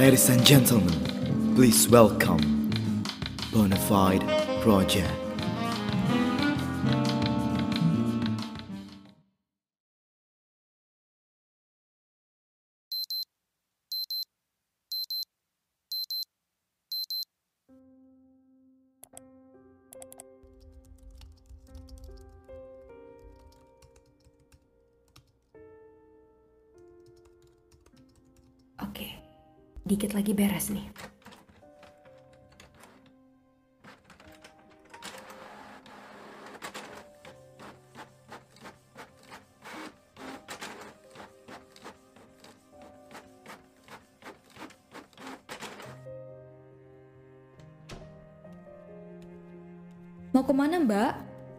Ladies and gentlemen, please welcome Bonafide Project. Dikit lagi beres nih. Mau ke mana mbak?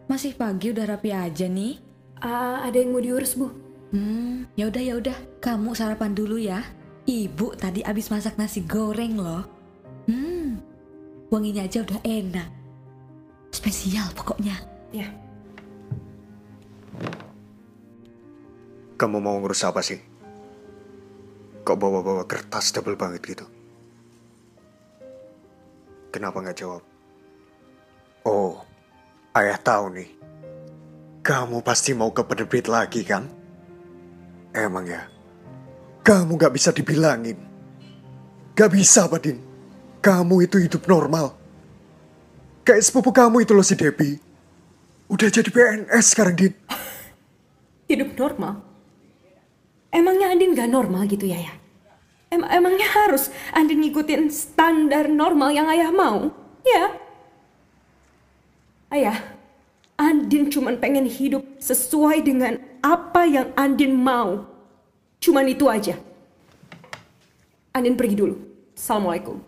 Masih pagi udah rapi aja nih. Ah, ada yang mau diurus, Bu? Hmm, ya udah ya udah. Kamu sarapan dulu ya. Ibu tadi abis masak nasi goreng loh. Hmm, wanginya aja udah enak. Spesial pokoknya. Ya. Kamu mau ngurus apa sih? Kok bawa-bawa kertas double banget gitu? Kenapa nggak jawab? Oh, ayah tahu nih. Kamu pasti mau ke penerbit lagi kan? Emang ya? Kamu gak bisa dibilangin. Gak bisa, Badin. Kamu itu hidup normal. Kayak sepupu kamu itu loh si Debbie. Udah jadi PNS sekarang, Din. Hidup normal? Emangnya Andin gak normal gitu ya ya? Em emangnya harus Andin ngikutin standar normal yang ayah mau? Ya? Ayah, Andin cuman pengen hidup sesuai dengan apa yang Andin mau. Cuman itu aja. Andin pergi dulu. Assalamualaikum.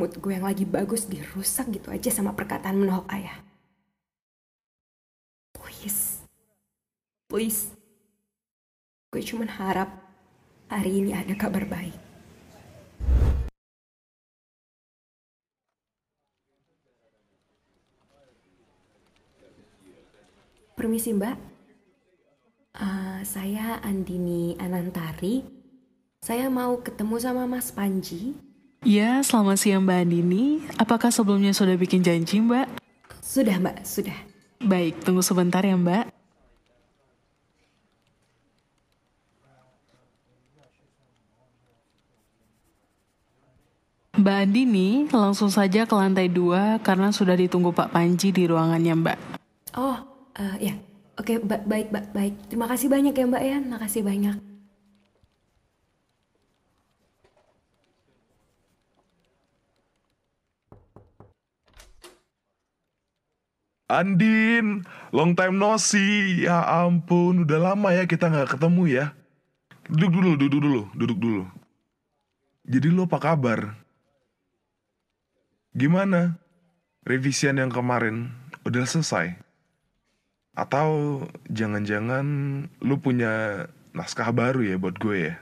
Mood gue yang lagi bagus dirusak gitu aja sama perkataan menohok ayah. Please. Please. Gue cuman harap hari ini ada kabar baik. Permisi mbak, Eh, saya Andini Anantari. Saya mau ketemu sama Mas Panji. Ya, selamat siang Mbak Andini. Apakah sebelumnya sudah bikin janji Mbak? Sudah mbak, sudah. Baik, tunggu sebentar ya Mbak. Mbak Andini, langsung saja ke lantai dua karena sudah ditunggu Pak Panji di ruangannya Mbak. Oh, eh, ya. Oke, ba- baik, ba- baik. Terima kasih banyak ya mbak ya, makasih banyak. Andin, long time no see. Ya ampun, udah lama ya kita nggak ketemu ya. Duduk dulu, duduk dulu, duduk dulu. Jadi lo apa kabar? Gimana? Revisian yang kemarin udah selesai? Atau jangan-jangan lu punya naskah baru ya buat gue ya?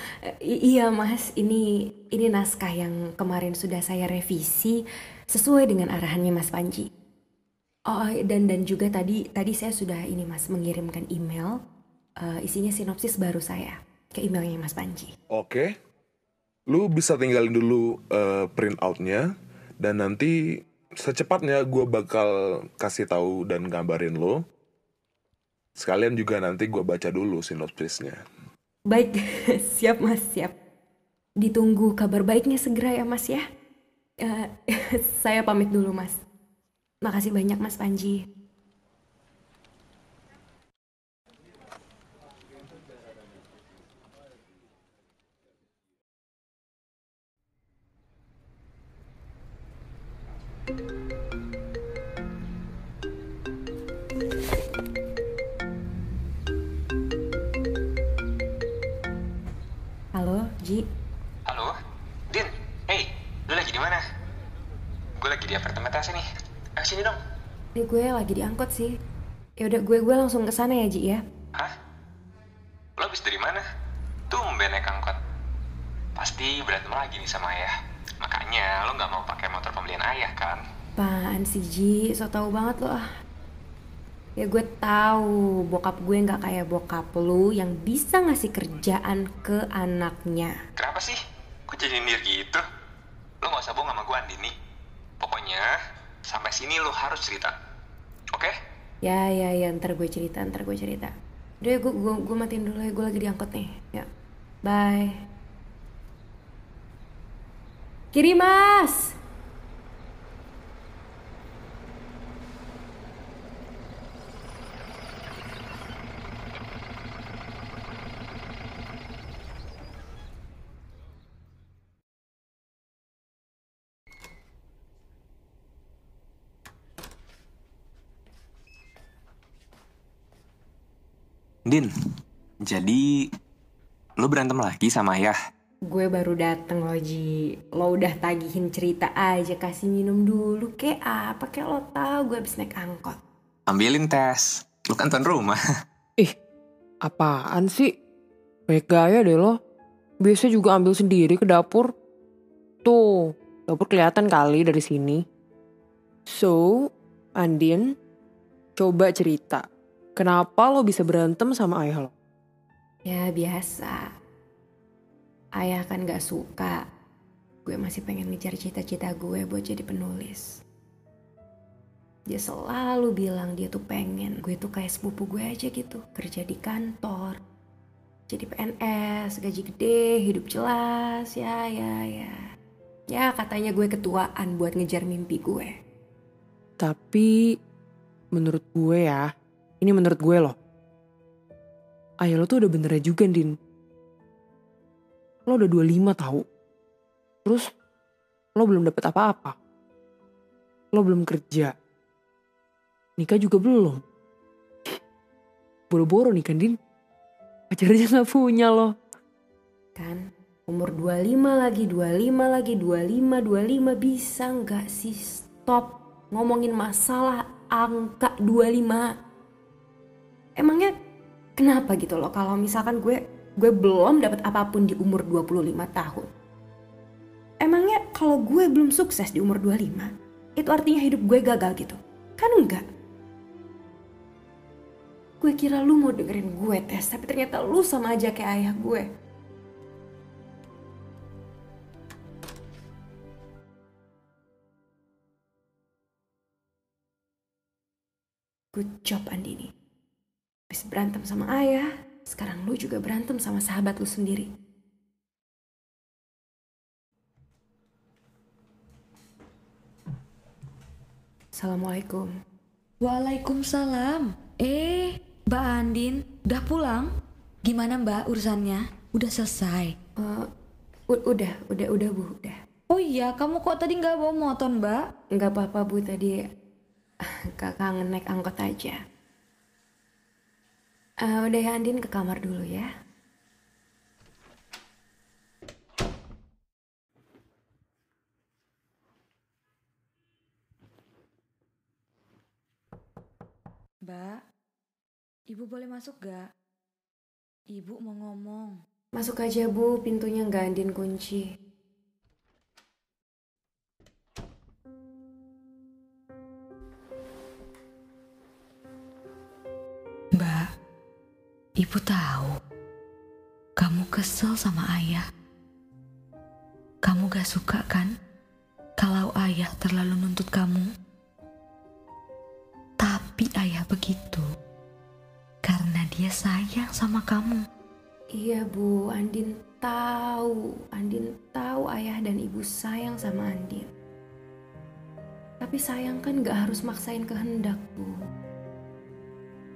I- iya mas, ini ini naskah yang kemarin sudah saya revisi sesuai dengan arahannya Mas Panji. Oh dan dan juga tadi tadi saya sudah ini mas mengirimkan email eh, isinya sinopsis baru saya ke emailnya Mas Panji. Oke. Lu bisa tinggalin dulu eh, print outnya dan nanti secepatnya gue bakal kasih tahu dan gambarin lo. Sekalian juga nanti gue baca dulu sinopsisnya. Baik, siap mas, siap. Ditunggu kabar baiknya segera ya mas ya. Eh, saya pamit dulu mas. Makasih banyak mas Panji. Gue lagi di apartemen atas nih. Eh, sini dong. Ini gue lagi diangkut sih. Ya udah gue gue langsung ke sana ya, Ji ya. Hah? Lo habis dari mana? Tumben naik angkot. Pasti berantem lagi nih sama ayah. Makanya lo nggak mau pakai motor pembelian ayah kan? Apaan sih, Ji? So tau banget lo ah. Ya gue tahu bokap gue nggak kayak bokap lu yang bisa ngasih kerjaan ke anaknya. Kenapa sih? Kok jadi nyindir gitu? Lo gak usah bohong sama gue, Andini. Pokoknya, sampai sini lo harus cerita. Oke? Ya ya ya ntar gue cerita ntar gue cerita. Udah gue gue gue matiin dulu ya gue lagi diangkut nih. Ya bye. Kiri mas. Din, jadi lo berantem lagi sama ayah? Gue baru dateng loh Ji Lo udah tagihin cerita aja Kasih minum dulu Kayak apa Kayak lo tau gue abis naik angkot Ambilin tes. Lo kan tuan rumah. Ih, apaan sih? Baik gaya deh lo. Biasa juga ambil sendiri ke dapur. Tuh, dapur kelihatan kali dari sini. So, Andin, coba cerita. Kenapa lo bisa berantem sama ayah lo? Ya biasa. Ayah kan gak suka. Gue masih pengen ngejar cita-cita gue buat jadi penulis. Dia selalu bilang dia tuh pengen. Gue tuh kayak sepupu gue aja gitu. Kerja di kantor. Jadi PNS, gaji gede, hidup jelas. Ya ya ya. Ya katanya gue ketuaan buat ngejar mimpi gue. Tapi, menurut gue ya, ini menurut gue loh. Ayah lo tuh udah benernya juga, Din. Lo udah 25 tahu. Terus, lo belum dapet apa-apa. Lo belum kerja. Nikah juga belum. Boro-boro nih kan, Din. Pacar aja gak punya lo. Kan umur 25 lagi, 25 lagi, 25, 25 bisa nggak sih stop ngomongin masalah angka 25. Emangnya kenapa gitu loh kalau misalkan gue gue belum dapat apa pun di umur 25 tahun. Emangnya kalau gue belum sukses di umur 25, itu artinya hidup gue gagal gitu? Kan enggak. Gue kira lu mau dengerin gue tes, tapi ternyata lu sama aja kayak ayah gue. Good job Andini. Habis berantem sama ayah, sekarang lu juga berantem sama sahabat lu sendiri. Assalamualaikum. Waalaikumsalam. Eh, Mbak Andin, udah pulang? Gimana Mbak urusannya? Udah selesai? Eh, u- udah, udah, udah bu, udah. Oh iya, kamu kok tadi nggak bawa motor Mbak? Nggak apa-apa bu tadi kakak kangen naik angkot aja. Eh, udah ya Andin ke kamar dulu ya. Mbak, Ibu boleh masuk gak? Ibu mau ngomong. Masuk aja bu, pintunya nggak Andin kunci. Ibu tahu kamu kesel sama ayah. Kamu gak suka kan kalau ayah terlalu nuntut kamu? Tapi ayah begitu karena dia sayang sama kamu. Iya bu, Andin tahu. Andin tahu ayah dan ibu sayang sama Andin. Tapi sayang kan gak harus maksain kehendak bu.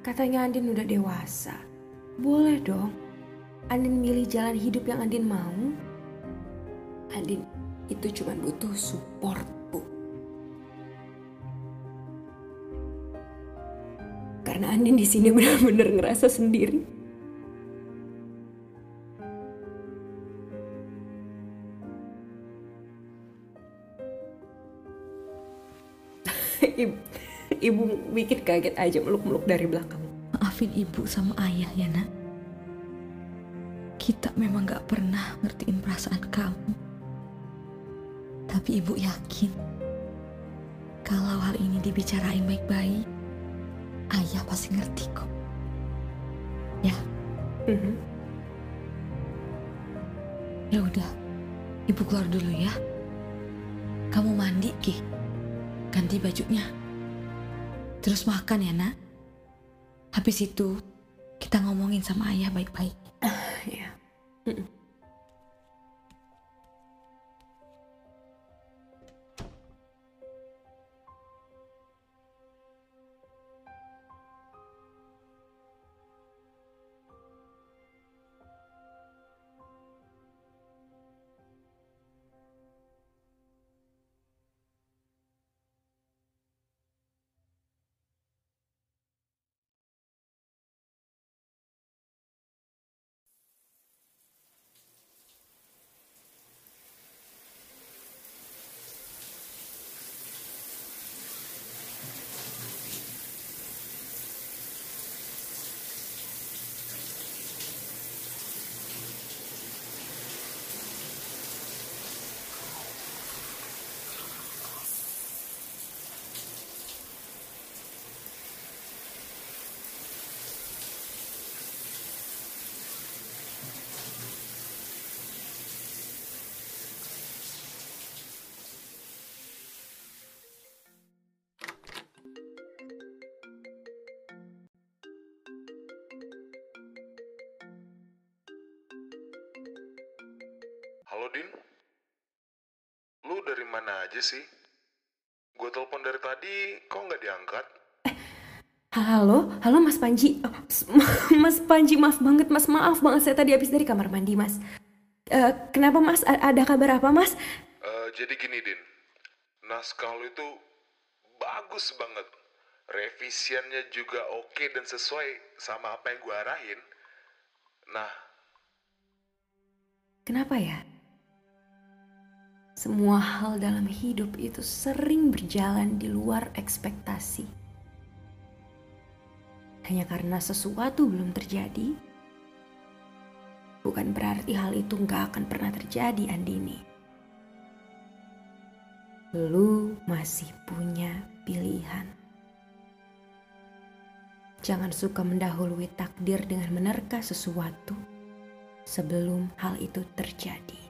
Katanya Andin udah dewasa. Boleh dong. Andin milih jalan hidup yang Andin mau. Andin itu cuma butuh support bu. Karena Andin di sini benar-benar ngerasa sendiri. ibu, ibu bikin kaget aja meluk-meluk dari belakang. Maafin ibu sama ayah ya nak. Kita memang gak pernah ngertiin perasaan kamu. Tapi ibu yakin kalau hal ini dibicarain baik-baik, ayah pasti ngerti kok. Ya, Mhm. ya udah. Ibu keluar dulu ya. Kamu mandi, Ki. Ganti bajunya. Terus makan ya, nak. Habis itu, kita ngomongin sama ayah baik-baik. Halo Din, lu dari mana aja sih? Gue telepon dari tadi, kok nggak diangkat? Halo, halo Mas Panji. S- Mas Panji, maaf banget Mas, maaf banget saya tadi habis dari kamar mandi Mas. Eh, kenapa Mas? A- Ada kabar apa Mas? Eh, jadi gini Din, naskah lu itu bagus banget. Revisiannya juga oke dan sesuai sama apa yang gue arahin. Nah, Kenapa ya? Semua hal dalam hidup itu sering berjalan di luar ekspektasi. Hanya karena sesuatu belum terjadi, bukan berarti hal itu nggak akan pernah terjadi, Andini. Lu masih punya pilihan. Jangan suka mendahului takdir dengan menerka sesuatu sebelum hal itu terjadi.